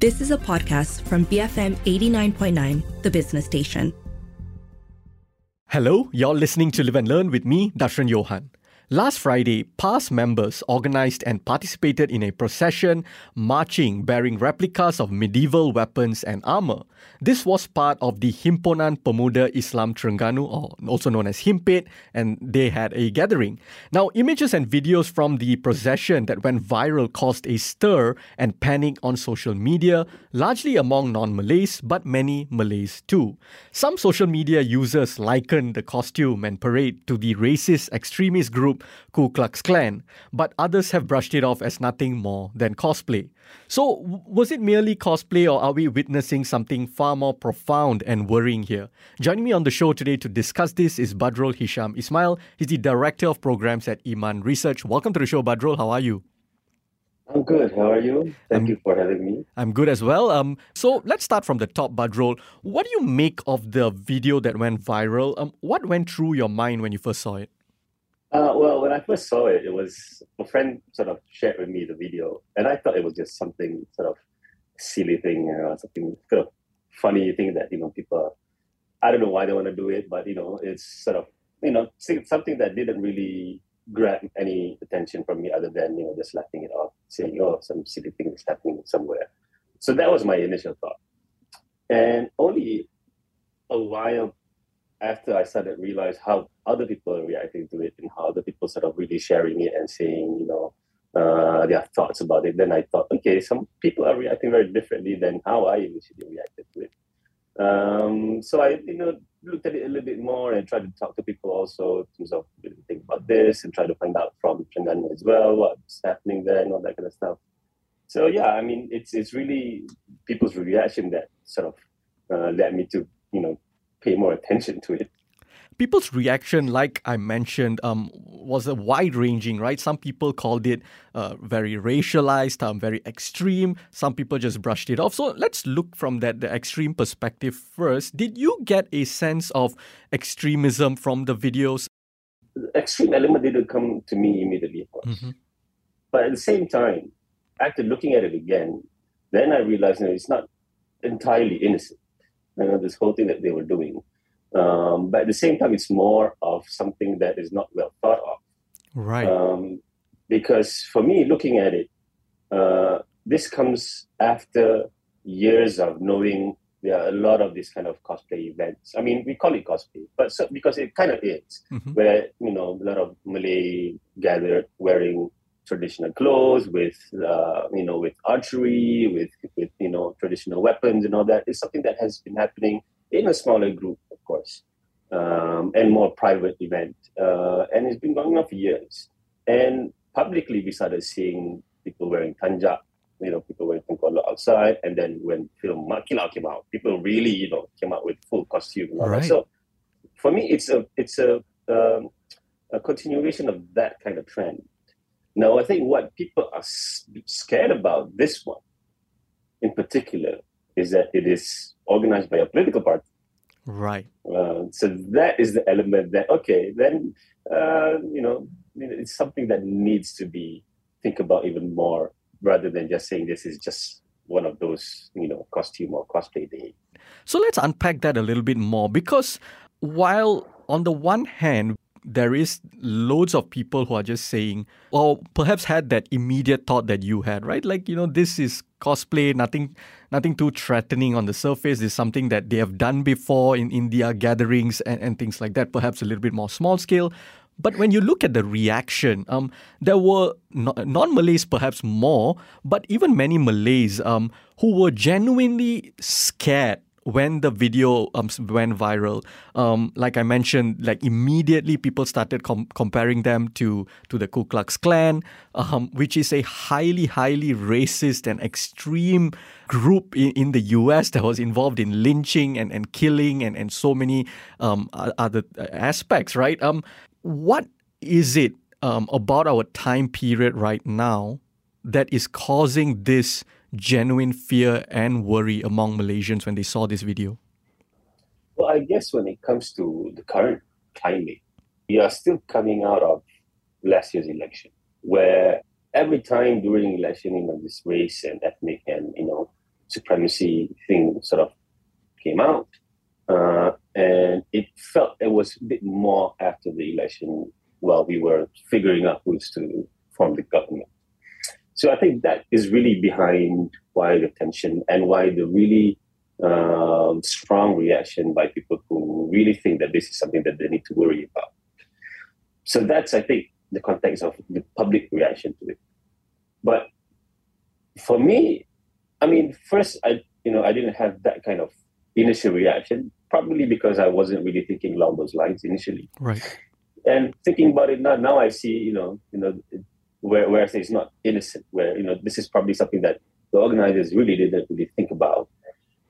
This is a podcast from BFM 89.9, the business station. Hello, you're listening to Live and Learn with me, Dashran Johan. Last Friday, PAS members organized and participated in a procession marching bearing replicas of medieval weapons and armor. This was part of the Himpunan Pemuda Islam Terengganu, or also known as HIMPIT, and they had a gathering. Now, images and videos from the procession that went viral caused a stir and panic on social media, largely among non Malays, but many Malays too. Some social media users likened the costume and parade to the racist extremist group Ku Klux Klan, but others have brushed it off as nothing more than cosplay. So, was it merely cosplay, or are we witnessing something far more profound and worrying here? Joining me on the show today to discuss this is Badrul Hisham Ismail. He's the Director of Programs at Iman Research. Welcome to the show, Badrul. How are you? I'm good. How are you? Thank I'm, you for having me. I'm good as well. Um, so let's start from the top, Badrul. What do you make of the video that went viral? Um, what went through your mind when you first saw it? Uh, well, when I first saw it, it was a friend sort of shared with me the video, and I thought it was just something sort of silly thing, you know, something sort of funny thing that you know people. I don't know why they want to do it, but you know, it's sort of you know something that didn't really grab any attention from me other than you know just laughing it off, saying, "Oh, some silly thing is happening somewhere." So that was my initial thought, and only a while after I started realize how other people are reacting to it and how other people sort of really sharing it and saying, you know, uh, their thoughts about it, then I thought, okay, some people are reacting very differently than how I initially reacted to it. Um, so I, you know, looked at it a little bit more and tried to talk to people also in terms of think about this and try to find out from Terengganu as well what's happening there and all that kind of stuff. So yeah, I mean, it's it's really people's reaction that sort of uh, led me to you know pay more attention to it. People's reaction, like I mentioned, um, was a wide ranging, right? Some people called it uh, very racialized, um, very extreme. Some people just brushed it off. So let's look from that the extreme perspective first. Did you get a sense of extremism from the videos? The extreme element didn't come to me immediately, of course. Mm-hmm. But at the same time, after looking at it again, then I realized you know, it's not entirely innocent you know, this whole thing that they were doing. Um, but at the same time, it's more of something that is not well thought of. Right. Um, because for me, looking at it, uh, this comes after years of knowing there are a lot of these kind of cosplay events. I mean, we call it cosplay, but so, because it kind of is, mm-hmm. where you know a lot of Malay gathered wearing traditional clothes, with uh, you know, with archery, with with you know, traditional weapons and all that is something that has been happening in a smaller group, of course, um, and more private event, uh, and it's been going on for years. And publicly, we started seeing people wearing tanjak, you know, people wearing tengkolok outside, and then when film Mat Kilau came out, people really, you know, came out with full costume. right. So, for me, it's a it's a um, a continuation of that kind of trend. Now, I think what people are scared about this one in particular is that it is organized by a political party. Right. Uh, so that is the element that, okay, then, uh, you know, it's something that needs to be think about even more rather than just saying this is just one of those, you know, costume or cosplay day. So let's unpack that a little bit more because while on the one hand, there is loads of people who are just saying, or perhaps had that immediate thought that you had, right? Like, you know, this is cosplay, nothing nothing too threatening on the surface. Is something that they have done before in India gatherings and, and things like that, perhaps a little bit more small scale. But when you look at the reaction, um, there were non Malays perhaps more, but even many Malays um, who were genuinely scared when the video um, went viral, um, like I mentioned, like immediately people started com- comparing them to to the Ku Klux Klan, um, which is a highly, highly racist and extreme group in, in the U.S. that was involved in lynching and, and killing and, and so many um, other aspects. Right? Um, what is it um, about our time period right now that is causing this? Genuine fear and worry among Malaysians when they saw this video? Well, I guess when it comes to the current climate, we are still coming out of last year's election, where every time during election, you know, this race and ethnic and, you know, supremacy thing sort of came out. Uh, and it felt it was a bit more after the election while we were figuring out who's to form the government. So I think that is really behind why the tension and why the really um, strong reaction by people who really think that this is something that they need to worry about. So that's, I think, the context of the public reaction to it. But for me, I mean, first, I you know, I didn't have that kind of initial reaction, probably because I wasn't really thinking along those lines initially. Right. And thinking about it now, now I see, you know, you know, where, where I say it's not innocent, where, you know, this is probably something that the organizers really didn't really think about,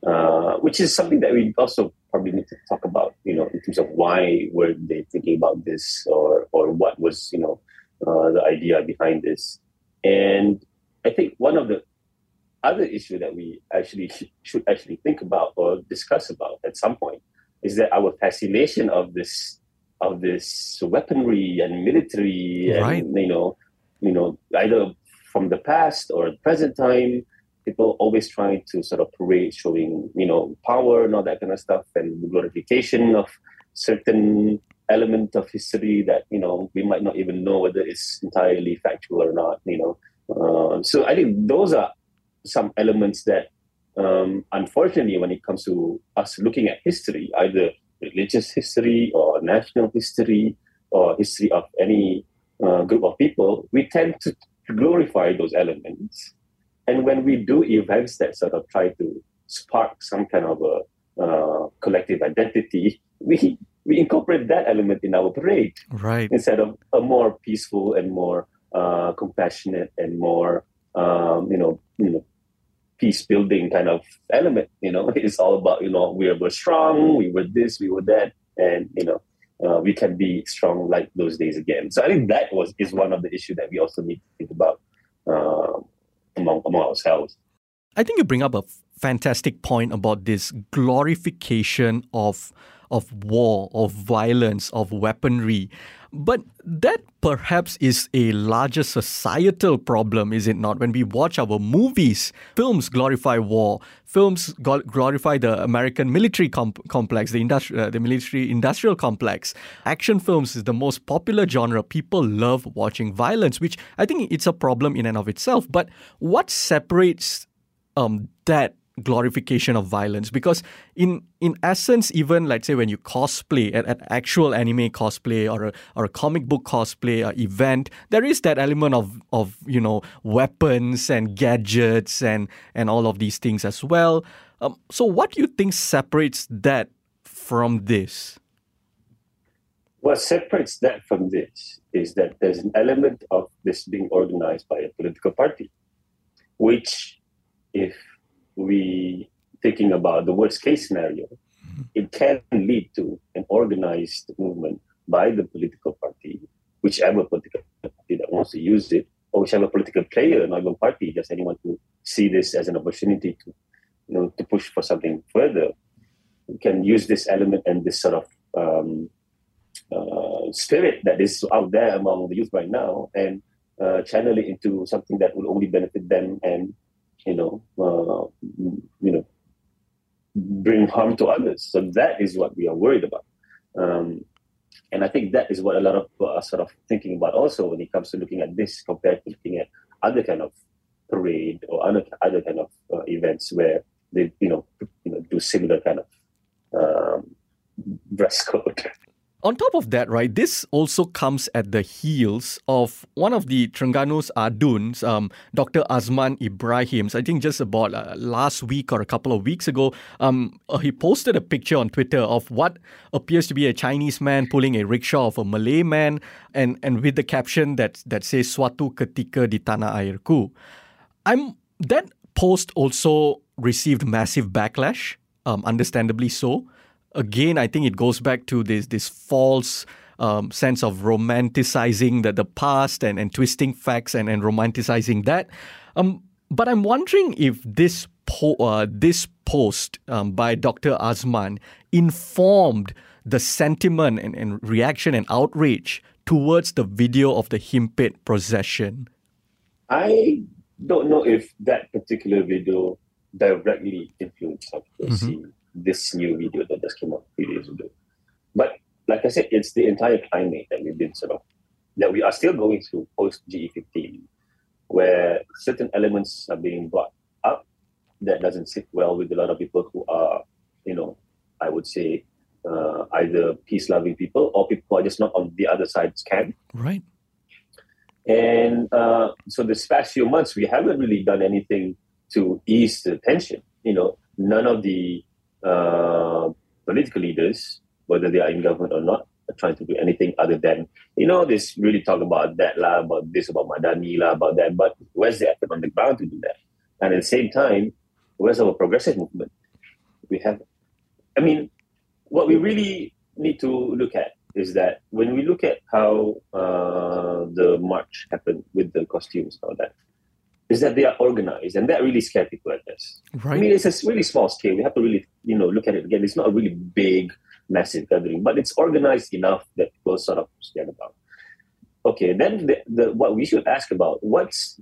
uh, which is something that we also probably need to talk about, you know, in terms of why were they thinking about this or, or what was, you know, uh, the idea behind this. And I think one of the other issue that we actually sh- should actually think about or discuss about at some point is that our fascination of this of this weaponry and military Right. and you know you know either from the past or present time people always trying to sort of parade showing you know power and all that kind of stuff and the glorification of certain element of history that you know we might not even know whether it's entirely factual or not you know. Uh, so i think those are some elements that um, unfortunately when it comes to us looking at history either religious history or national history or history of any uh, group of people we tend to glorify those elements and when we do events that sort of try to spark some kind of a uh, collective identity we we incorporate that element in our parade Right. instead of a more peaceful and more uh, compassionate and more um, you know you know peace building kind of element you know it's all about you know we were strong we were this we were that and you know uh, we can be strong like those days again so i think that was is one of the issues that we also need to think about uh, among among ourselves I think you bring up a f- fantastic point about this glorification of of war, of violence, of weaponry. But that perhaps is a larger societal problem, is it not? When we watch our movies, films glorify war, films glorify the American military com- complex, the, industri- uh, the military industrial complex. Action films is the most popular genre. People love watching violence, which I think it's a problem in and of itself. But what separates um, that glorification of violence. Because in in essence even let's say when you cosplay at, at actual anime cosplay or a, or a comic book cosplay or event there is that element of of you know weapons and gadgets and and all of these things as well. Um, so what do you think separates that from this? What separates that from this is that there's an element of this being organized by a political party, which, if we thinking about the worst case scenario, it can lead to an organized movement by the political party, whichever political party that wants to use it, or whichever political player, not even party, just anyone who see this as an opportunity to, you know, to push for something further, can use this element and this sort of um, uh, spirit that is out there among the youth right now and uh, channel it into something that will only benefit them and you know uh, you know bring harm to others. So that is what we are worried about. Um, and i think that is what a lot of people are sort of thinking about also when it comes to looking at this compared to looking at other kind of parade or other other kind of uh, events where they you know you know do similar kind of um, dress code On top of that, right, this also comes at the heels of one of the Terengganu's Aduns, um, Dr. Azman Ibrahim's. I think just about uh, last week or a couple of weeks ago, um, uh, he posted a picture on Twitter of what appears to be a Chinese man pulling a rickshaw of a Malay man, and, and with the caption that that says "Suatu ketika di tanah airku." I'm that post also received massive backlash, um, understandably so again, I think it goes back to this this false um, sense of romanticizing the, the past and, and twisting facts and, and romanticizing that. Um, but I'm wondering if this po- uh, this post um, by Dr. Azman informed the sentiment and, and reaction and outrage towards the video of the Himpit procession. I don't know if that particular video directly influenced how people mm-hmm. see this new video that just came out a few days ago. But like I said, it's the entire climate that we've been sort of that we are still going through post GE15, where certain elements are being brought up that doesn't sit well with a lot of people who are, you know, I would say uh, either peace-loving people or people who are just not on the other side's camp. Right. And uh, so this past few months, we haven't really done anything to ease the tension. You know, none of the uh, political leaders, whether they are in government or not, are trying to do anything other than, you know, this really talk about that, lah, about this, about Madani, lah, about that. But where's the effort on the ground to do that? And at the same time, where's our progressive movement? We have, I mean, what we really need to look at is that when we look at how uh, the march happened with the costumes and all that, is that they are organized, and that really scares people, I guess. Right. I mean, it's a really small scale. We have to really, you know, look at it again. It's not a really big, massive gathering, but it's organized enough that people sort of scared about. Okay, then the, the, what we should ask about what's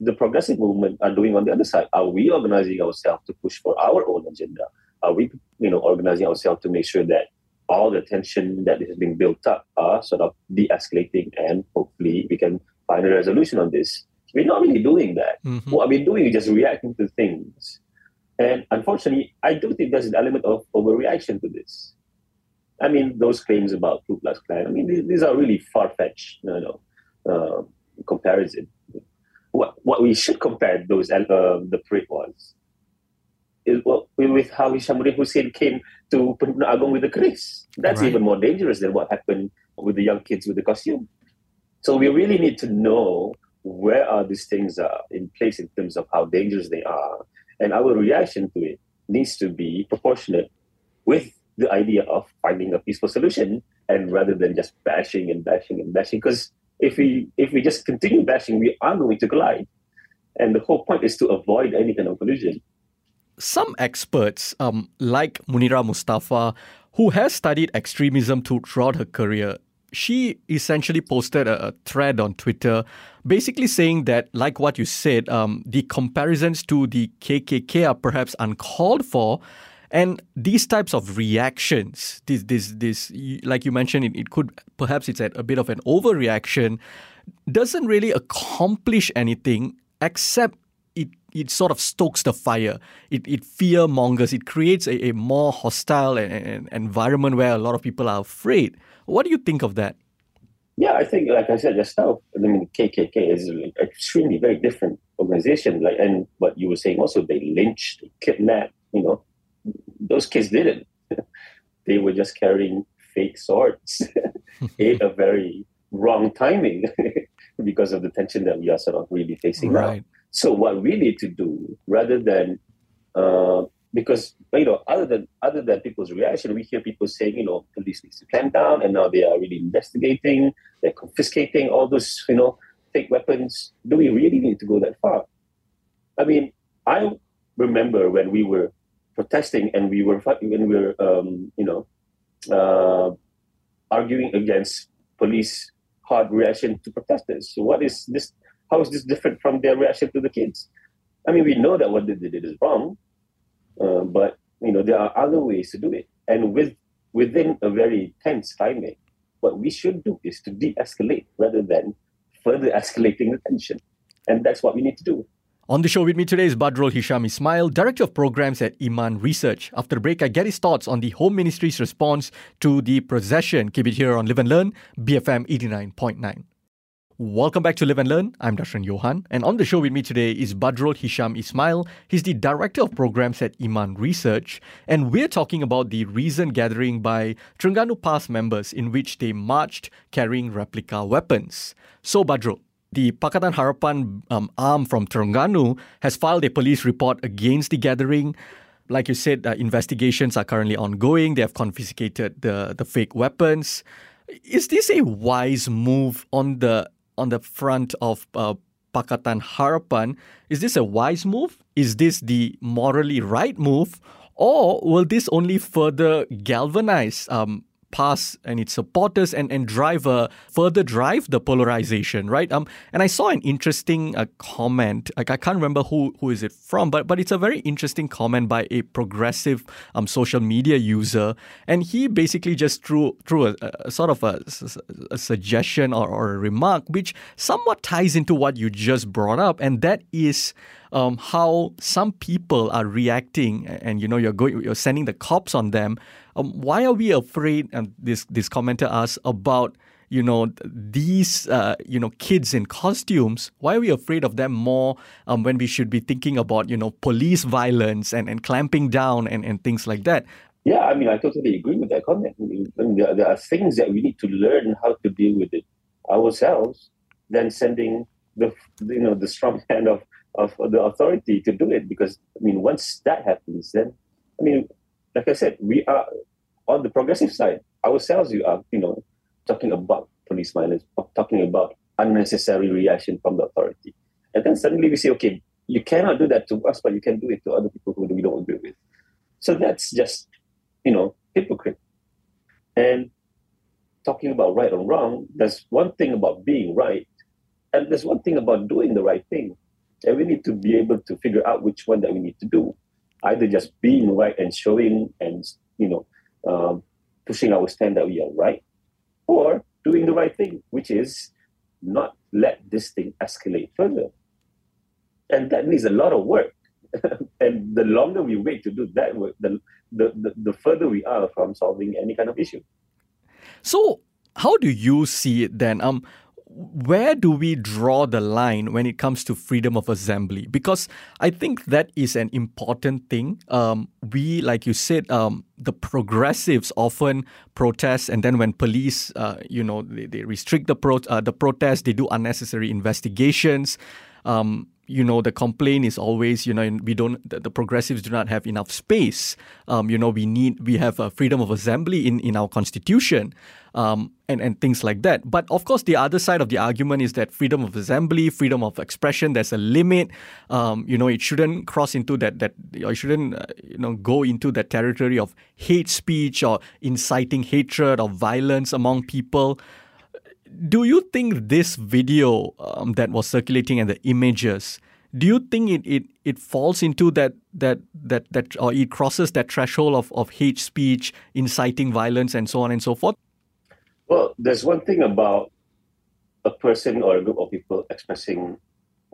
the progressive movement are doing on the other side. Are we organizing ourselves to push for our own agenda? Are we, you know, organizing ourselves to make sure that all the tension that is being built up are sort of de-escalating and hopefully we can find a resolution on this. We're not really doing that. Mm-hmm. What we're doing is just reacting to things. And unfortunately, I do think there's an element of overreaction to this. I mean, those claims about Ku Klux Klan, I mean, these, these are really far-fetched, you know, uh, comparison. What, what we should compare those, uh, the parade was with how Hishammuddin Hussein came to Penuh Agong with the keris. That's right. even more dangerous than what happened with the young kids with the costume. So we really need to know where are these things are in place in terms of how dangerous they are. And our reaction to it needs to be proportionate with the idea of finding a peaceful solution and rather than just bashing and bashing and bashing. Because if we if we just continue bashing, we are going to collide. And the whole point is to avoid any kind of collision some experts, um, like Munira Mustaffa, who has studied extremism throughout her career, she essentially posted a, a, thread on Twitter, basically saying that, like what you said, um, the comparisons to the KKK are perhaps uncalled for, and these types of reactions, this, this, this, like you mentioned, it, it could perhaps it's a bit of an overreaction, doesn't really accomplish anything except it it sort of stokes the fire. It it fear mongers. It creates a, a more hostile and, and environment where a lot of people are afraid. What do you think of that? Yeah, I think, like I said just now, I mean, KKK is an extremely very different organization. Like, and what you were saying also, they lynched, they kidnapped. You know, those kids didn't. they were just carrying fake swords at a very wrong timing because of the tension that we are sort of really facing right. now. So what we need to do, rather than uh, because you know, other than other than people's reaction, we hear people saying, you know, police needs to clamp down, and now they are really investigating, they're confiscating all those, you know, fake weapons. Do we really need to go that far? I mean, I remember when we were protesting and we were when we were, um, you know, uh, arguing against police hard reaction to protesters. So what is this? How is this different from their reaction to the kids? I mean, we know that what they did is wrong, uh, but you know there are other ways to do it, and with within a very tense climate, what we should do is to de-escalate rather than further escalating the tension, and that's what we need to do. On the show with me today is Badrul Hisham Ismail, Director of Programs at Iman Research. After the break, I get his thoughts on the Home Ministry's response to the procession. Keep it here on Live and Learn, BFM 89.9. Welcome back to Live and Learn. I'm Dashran Johan, and on the show with me today is Badrul Hisham Ismail. He's the Director of Programs at Iman Research, and we're talking about the recent gathering by Terengganu PAS members in which they marched carrying replica weapons. So, Badrul, the Pakatan Harapan um, arm from Terengganu has filed a police report against the gathering. Like you said, uh, investigations are currently ongoing. They have confiscated the, the fake weapons. Is this a wise move on the on the front of uh, Pakatan Harapan. Is this a wise move? Is this the morally right move? Or will this only further galvanize um, PAS and its supporters and, and drive a further drive the polarization, right? Um, and I saw an interesting uh, comment. Like I can't remember who who is it from, but but it's a very interesting comment by a progressive um social media user, and he basically just threw threw a, a sort of a, a suggestion or, or a remark which somewhat ties into what you just brought up, and that is um, how some people are reacting, and you know you're going, you're sending the cops on them. Um, why are we afraid? And this this commenter asks about you know these uh, you know kids in costumes. Why are we afraid of them more um, when we should be thinking about you know police violence and, and clamping down and, and things like that? Yeah, I mean, I totally agree with that comment. I mean, there, there are things that we need to learn how to deal with it ourselves than sending the you know the strong hand of of the authority to do it because I mean once that happens then I mean like I said we are on the progressive side. Ourselves you are you know talking about police violence talking about unnecessary reaction from the authority. And then suddenly we say okay you cannot do that to us but you can do it to other people who we don't agree with. So that's just you know hypocrite. And talking about right or wrong there's one thing about being right and there's one thing about doing the right thing and we need to be able to figure out which one that we need to do. Either just being right and showing and, you know, um, pushing our stand that we are right, or doing the right thing, which is not let this thing escalate further. And that needs a lot of work. and the longer we wait to do that work, the, the, the, the further we are from solving any kind of issue. So, how do you see it then? Um, where do we draw the line when it comes to freedom of assembly? Because I think that is an important thing. Um, we, like you said, um, the progressives often protest, and then when police, uh, you know, they, they restrict the pro- uh, the protest, they do unnecessary investigations. Um, you know the complaint is always you know we don't the, the progressives do not have enough space. Um, you know we need we have a freedom of assembly in in our constitution um, and and things like that. But of course the other side of the argument is that freedom of assembly freedom of expression there's a limit. Um, you know it shouldn't cross into that that or it shouldn't uh, you know go into that territory of hate speech or inciting hatred or violence among people do you think this video um, that was circulating and the images do you think it, it, it falls into that that that that or it crosses that threshold of, of hate speech inciting violence and so on and so forth well there's one thing about a person or a group of people expressing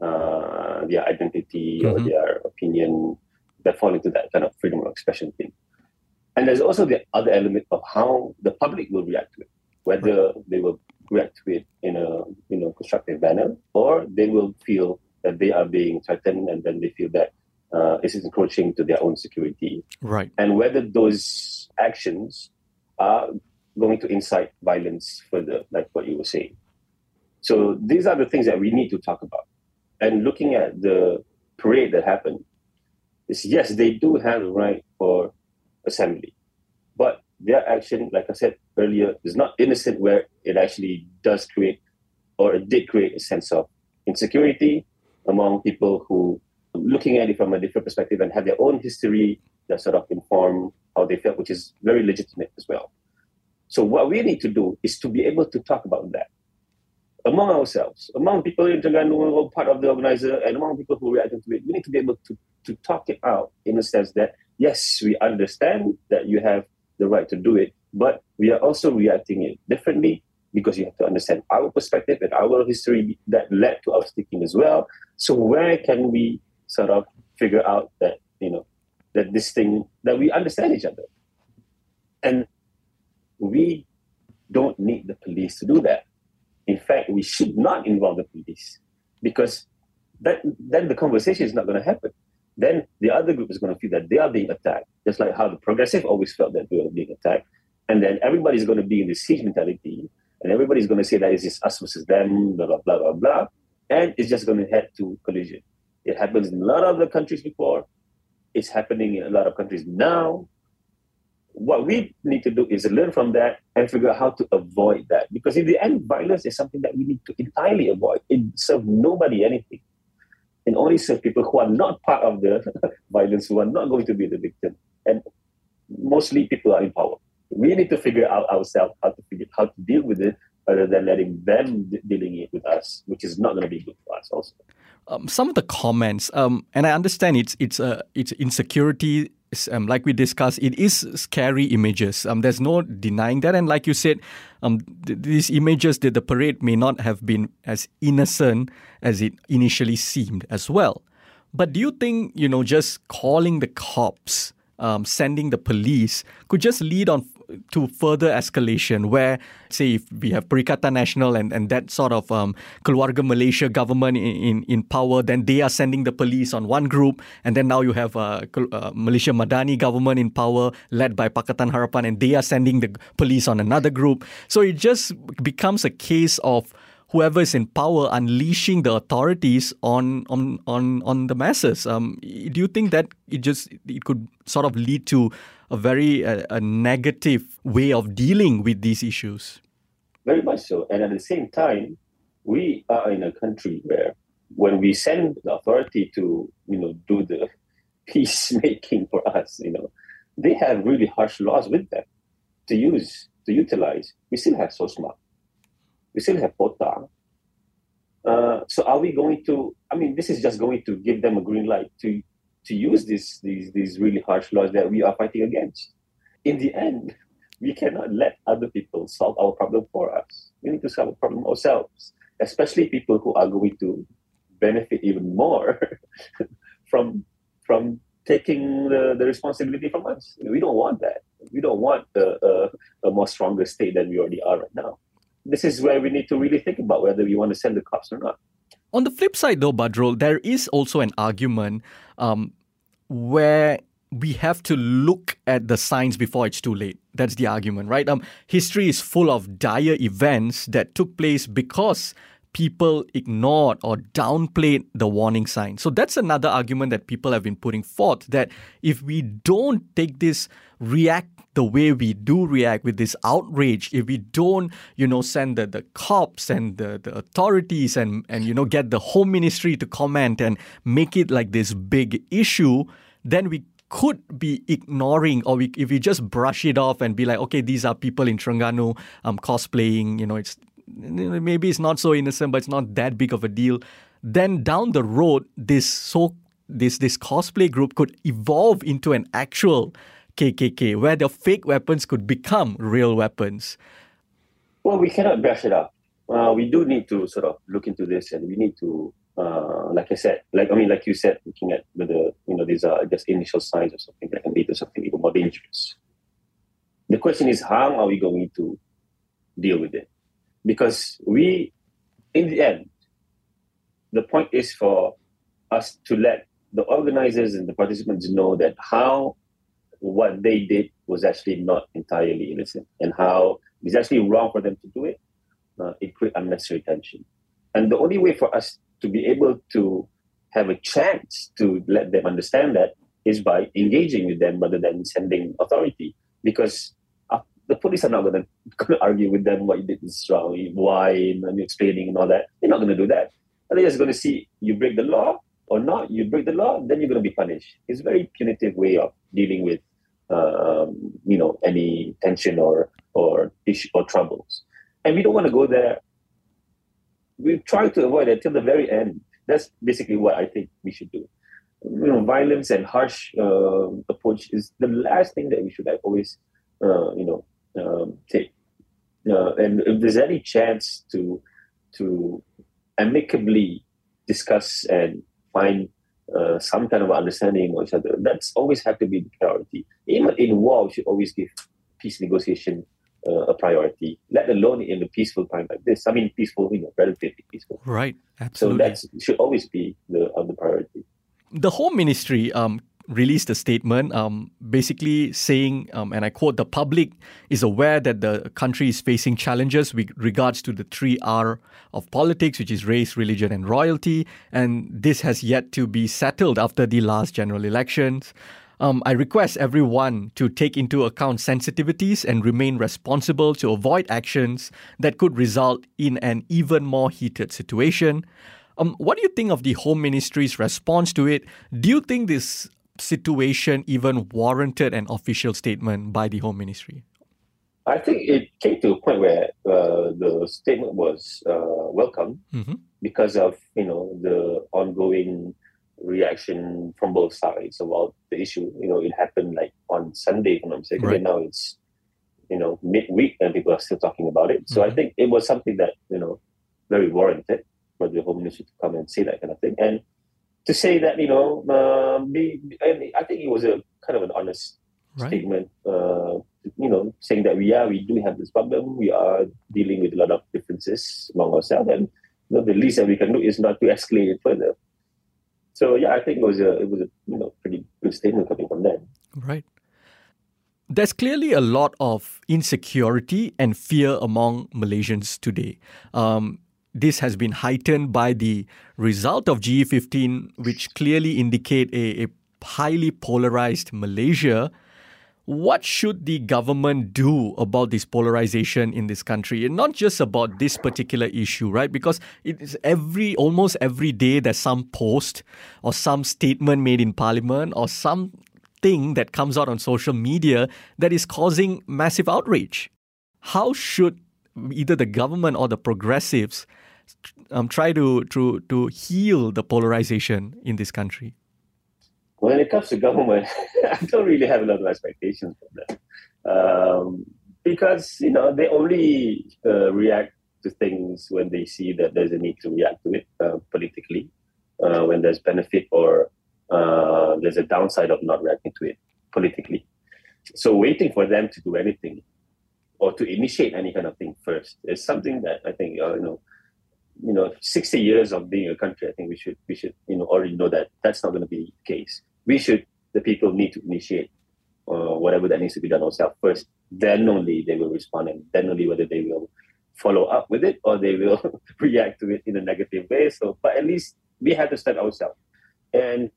uh, their identity mm-hmm. or their opinion that fall into that kind of freedom of expression thing and there's also the other element of how the public will react to it whether right. they will react to it in a you know constructive manner, or they will feel that they are being threatened, and then they feel that uh, it is encroaching to their own security. Right. And whether those actions are going to incite violence further, like what you were saying. So these are the things that we need to talk about. And looking at the parade that happened, is yes, they do have a right for assembly, but their action, like I said earlier, is not innocent where it actually does create or it did create a sense of insecurity among people who looking at it from a different perspective and have their own history that sort of inform how they felt, which is very legitimate as well. So what we need to do is to be able to talk about that among ourselves, among people in Terengganu who are part of the organizer, and among people who react to it. We need to be able to, to talk it out in a sense that, yes, we understand that you have the right to do it, but we are also reacting it differently because you have to understand our perspective and our history that led to our sticking as well. So where can we sort of figure out that you know that this thing that we understand each other, and we don't need the police to do that. In fact, we should not involve the police because that then the conversation is not going to happen then the other group is going to feel that they are being attacked, just like how the progressive always felt that they were being attacked. And then everybody's going to be in this siege mentality, and everybody's going to say that it's just us versus them, blah, blah, blah, blah, blah. And it's just going to head to collision. It happens in a lot of the countries before. It's happening in a lot of countries now. What we need to do is learn from that and figure out how to avoid that. Because in the end, violence is something that we need to entirely avoid. It serves nobody anything and only serve people who are not part of the violence, who are not going to be the victim. And mostly people are in power. we need to figure out ourselves how to figure how to deal with it rather than letting them dealing it with us, which is not going to be good for us also. Um, some of the comments, um, and I understand it's it's uh, it's insecurity. Um, like we discussed, it is scary images. Um, there's no denying that, and like you said, um, th- these images, that the parade may not have been as innocent as it initially seemed as well. But do you think you know just calling the cops? Um, sending the police could just lead on to further escalation where say if we have Perikatan Nasional and, and that sort of um, Keluarga Malaysia government in, in, in, power then they are sending the police on one group and then now you have uh, uh, Malaysia Madani government in power led by Pakatan Harapan and they are sending the police on another group. So it just becomes a case of whoever is in power unleashing the authorities on on on on the masses. Um, do you think that it just it could sort of lead to a very uh, a negative way of dealing with these issues? Very much so, and at the same time, we are in a country where when we send the authority to you know do the peacemaking for us, you know, they have really harsh laws with them to use to utilize. We still have so SOSMA we still have POTA. Uh, so are we going to? I mean, this is just going to give them a green light to to use these these these really harsh laws that we are fighting against. In the end, we cannot let other people solve our problem for us. We need to solve the problem ourselves, especially people who are going to benefit even more from from taking the, the responsibility from us. We don't want that. We don't want a, a, a more stronger state than we already are right now this is where we need to really think about whether we want to send the cops or not. On the flip side, though, Badrul, there is also an argument um, where we have to look at the signs before it's too late. That's the argument, right? Um, history is full of dire events that took place because people ignored or downplayed the warning signs. So that's another argument that people have been putting forth that if we don't take this react the way we do react with this outrage if we don't you know send the, the cops and the, the authorities and and you know get the home ministry to comment and make it like this big issue then we could be ignoring or we, if we just brush it off and be like okay these are people in Terengganu um, cosplaying you know it's maybe it's not so innocent but it's not that big of a deal. Then down the road this so this this cosplay group could evolve into an actual KKK, where the fake weapons could become real weapons? Well, we cannot brush it up. Uh, we do need to sort of look into this, and we need to, uh, like I said, like I mean, like you said, looking at whether you know these are just initial signs of something that can lead to something even more dangerous. The question is, how are we going to deal with it? Because we, in the end, the point is for us to let the organizers and the participants know that how what they did was actually not entirely innocent and how it's actually wrong for them to do it. Uh, it created unnecessary tension. And the only way for us to be able to have a chance to let them understand that is by engaging with them rather than sending authority. Because uh, the police are not going to argue with them what you did is wrong, why, and explaining and all that. They're not going to do that. And they're just going to see you break the law or not. You break the law, then you're going to be punished. It's a very punitive way of dealing with um, you know any tension or or issue or troubles. And we don't want to go there. We try to avoid it till the very end. That's basically what i think we should do. You know violence and harsh uh, approach is the last thing that we should like, always uh, you know um, take. Uh, and if there's any chance to to amicably discuss and find uh, some kind of understanding of each other. That's always have to be the priority. Even in war, we should always give peace negotiation uh, a priority, let alone in a peaceful time like this. I mean, peaceful, you know, relatively peaceful. Right, absolutely. So that should always be the uh, the priority. The Home Ministry um, released a statement um, basically saying, um, and I quote, the public is aware that the country is facing challenges with regards to the three R of politics, which is race, religion, and royalty. And this has yet to be settled after the last general elections. Um, I request everyone to take into account sensitivities and remain responsible to avoid actions that could result in an even more heated situation. Um, what do you think of the Home Ministry's response to it? Do you think this situation even warranted an official statement by the Home Ministry? I think it came to a point where uh, the statement was uh, welcome mm-hmm. because of you know the ongoing reaction from both sides about the issue. You know, it happened like on Sunday, if I'm not mistaken. Right. And now it's you know midweek, and people are still talking about it. So I Mhm. think it was something that you know very warranted for the Home Ministry to come and say that kind of thing, and to say that you know, um, be, I, mean, I think it was a kind of an honest Right. statement. Uh, you know, saying that we are we do have this problem. We are dealing with a lot of differences among ourselves, and you know, the least that we can do is not to escalate it further. So yeah, I think it was a it was a you know pretty good statement coming from them. Right. There's clearly a lot of insecurity and fear among Malaysians today. Um, this has been heightened by the result of GE15, which clearly indicate a, a highly polarized Malaysia. What should the government do about this polarization in this country? And not just about this particular issue, right? Because it is every almost every day there's some post or some statement made in parliament or something that comes out on social media that is causing massive outrage. How should either the government or the progressives um, try to, to, to heal the polarization in this country? When it comes to government, I don't really have a lot of expectations from them um, because you know they only uh, react to things when they see that there's a need to react to it uh, politically, uh, when there's benefit or uh, there's a downside of not reacting to it politically. So waiting for them to do anything or to initiate any kind of thing first is something that I think uh, you know you know 60 years of being a country i think we should we should you know already know that that's not going to be the case. We should the people need to initiate uh, whatever that needs to be done ourselves first. Then only they will respond and then only whether they will follow up with it or they will react to it in a negative way. So but at least we have to start ourselves. And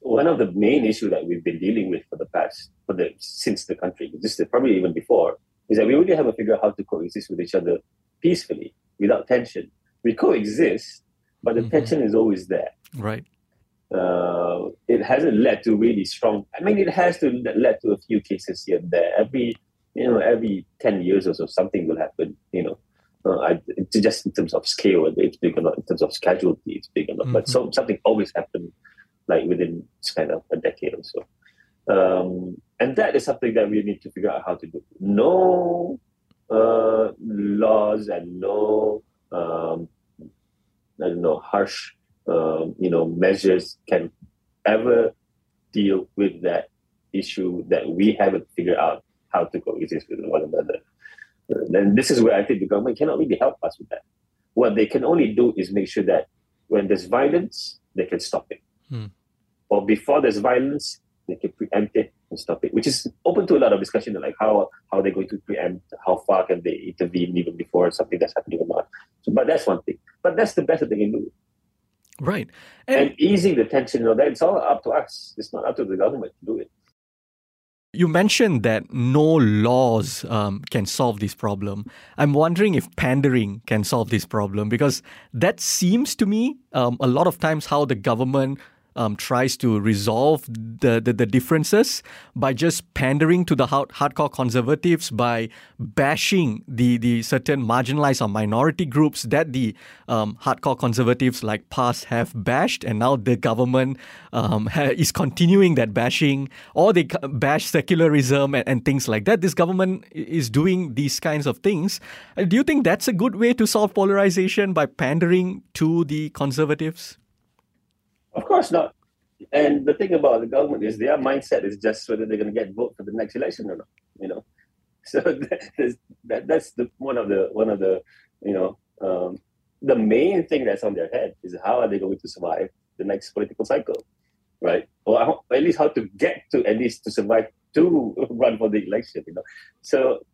one of the main issues that we've been dealing with for the past for the since the country is probably even before is that we really haven't figured out how to coexist with each other peacefully without tension. We coexist, but the Mhm. tension is always there. Right. Uh, it hasn't led to really strong. I mean, it has to led to a few cases here and there. Every you know, every ten years or so, something will happen. You know, uh, I, just in terms of scale, it's big enough. In terms of casualty, it's big enough. But so something always happens, like within kind of a decade or so. Um, and that is something that we need to figure out how to do. No uh, laws and no, um, I don't know, harsh, um, you know, measures can ever deal with that issue that we haven't figured out how to coexist with one another. And this is where I think the government cannot really help us with that. What they can only do is make sure that when there's violence, they can stop it. Hmm. Or before there's violence, they can preempt it and stop it, which is open to a lot of discussion, like how how they're going to preempt, how far can they intervene even before something that's happening or not. So, but that's one thing. But that's the best that they can do. Right. And, And easing the tension, you know, that it's all up to us. It's not up to the government to do it. you mentioned that no laws um, can solve this problem. I'm wondering if pandering can solve this problem because that seems to me um, a lot of times how the government um, tries to resolve the, the, the differences by just pandering to the hard, hardcore conservatives by bashing the, the certain marginalized or minority groups that the um, hardcore conservatives like PAS have bashed, and now the government um, ha- is continuing that bashing, or they bash secularism and, and things like that. This government is doing these kinds of things. Uh, Do you think that's a good way to solve polarization by pandering to the conservatives? Of course not. And the thing about the government is their mindset is just whether they're going to get vote for the next election or not. You know, so that, that that's the one of the one of the you know um, the main thing that's on their head is how are they going to survive the next political cycle, right? Or at least how to get to at least to survive to run for the election. You know, so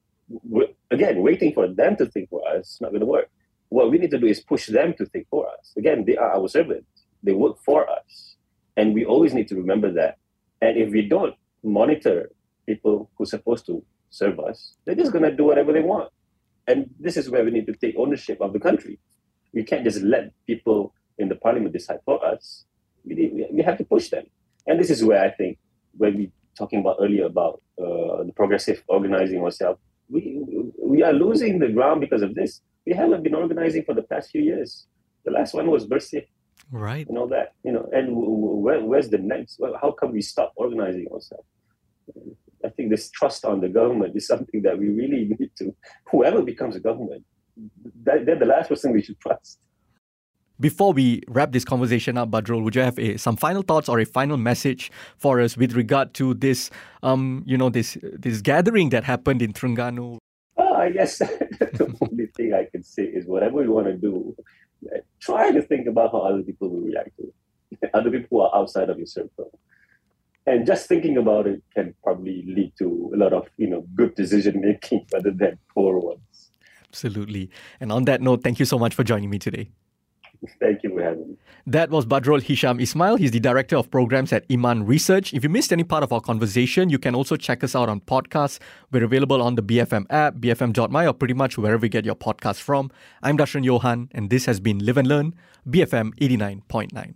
again, waiting for them to think for us is not going to work. What we need to do is push them to think for us. Again, they are our servants they work for us. And we always need to remember that. And if we don't monitor people who're supposed to serve us, they're just going to do whatever they want. And this is where we need to take ownership of the country. We can't just let people in the parliament decide for us. We, we have to push them. And this is where I think, when we talking about earlier about uh, the progressive organizing ourselves, we we are losing the ground because of this. We haven't been organizing for the past few years. The last one was Bersih, right? And all that, you know. And where, where's the next? Well, how can we stop organizing ourselves? I think this trust on the government is something that we really need to. Whoever becomes a government, that, they're the last person we should trust. Before we wrap this conversation up, Badrul, would you have a, some final thoughts or a final message for us with regard to this, um, you know, this this gathering that happened in Terengganu? Oh, I guess the only thing I can say is whatever you want to do, try to think about how other people will react to it. Other people who are outside of your circle. And just thinking about it can probably lead to a lot of, you know, good decision making rather than poor ones. Absolutely. And on that note, thank you so much for joining me today. Thank you for having me. That was Badrul Hisham Ismail. He's the Director of Programs at Iman Research. If you missed any part of our conversation, you can also check us out on podcasts. We're available on the BFM app, bfm.my, or pretty much wherever you get your podcasts from. I'm Dashran Johan, and this has been Live and Learn, BFM 89.9.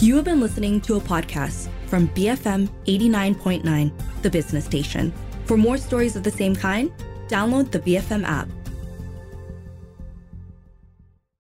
You have been listening to a podcast from BFM 89.9, the business station. For more stories of the same kind, download the BFM app.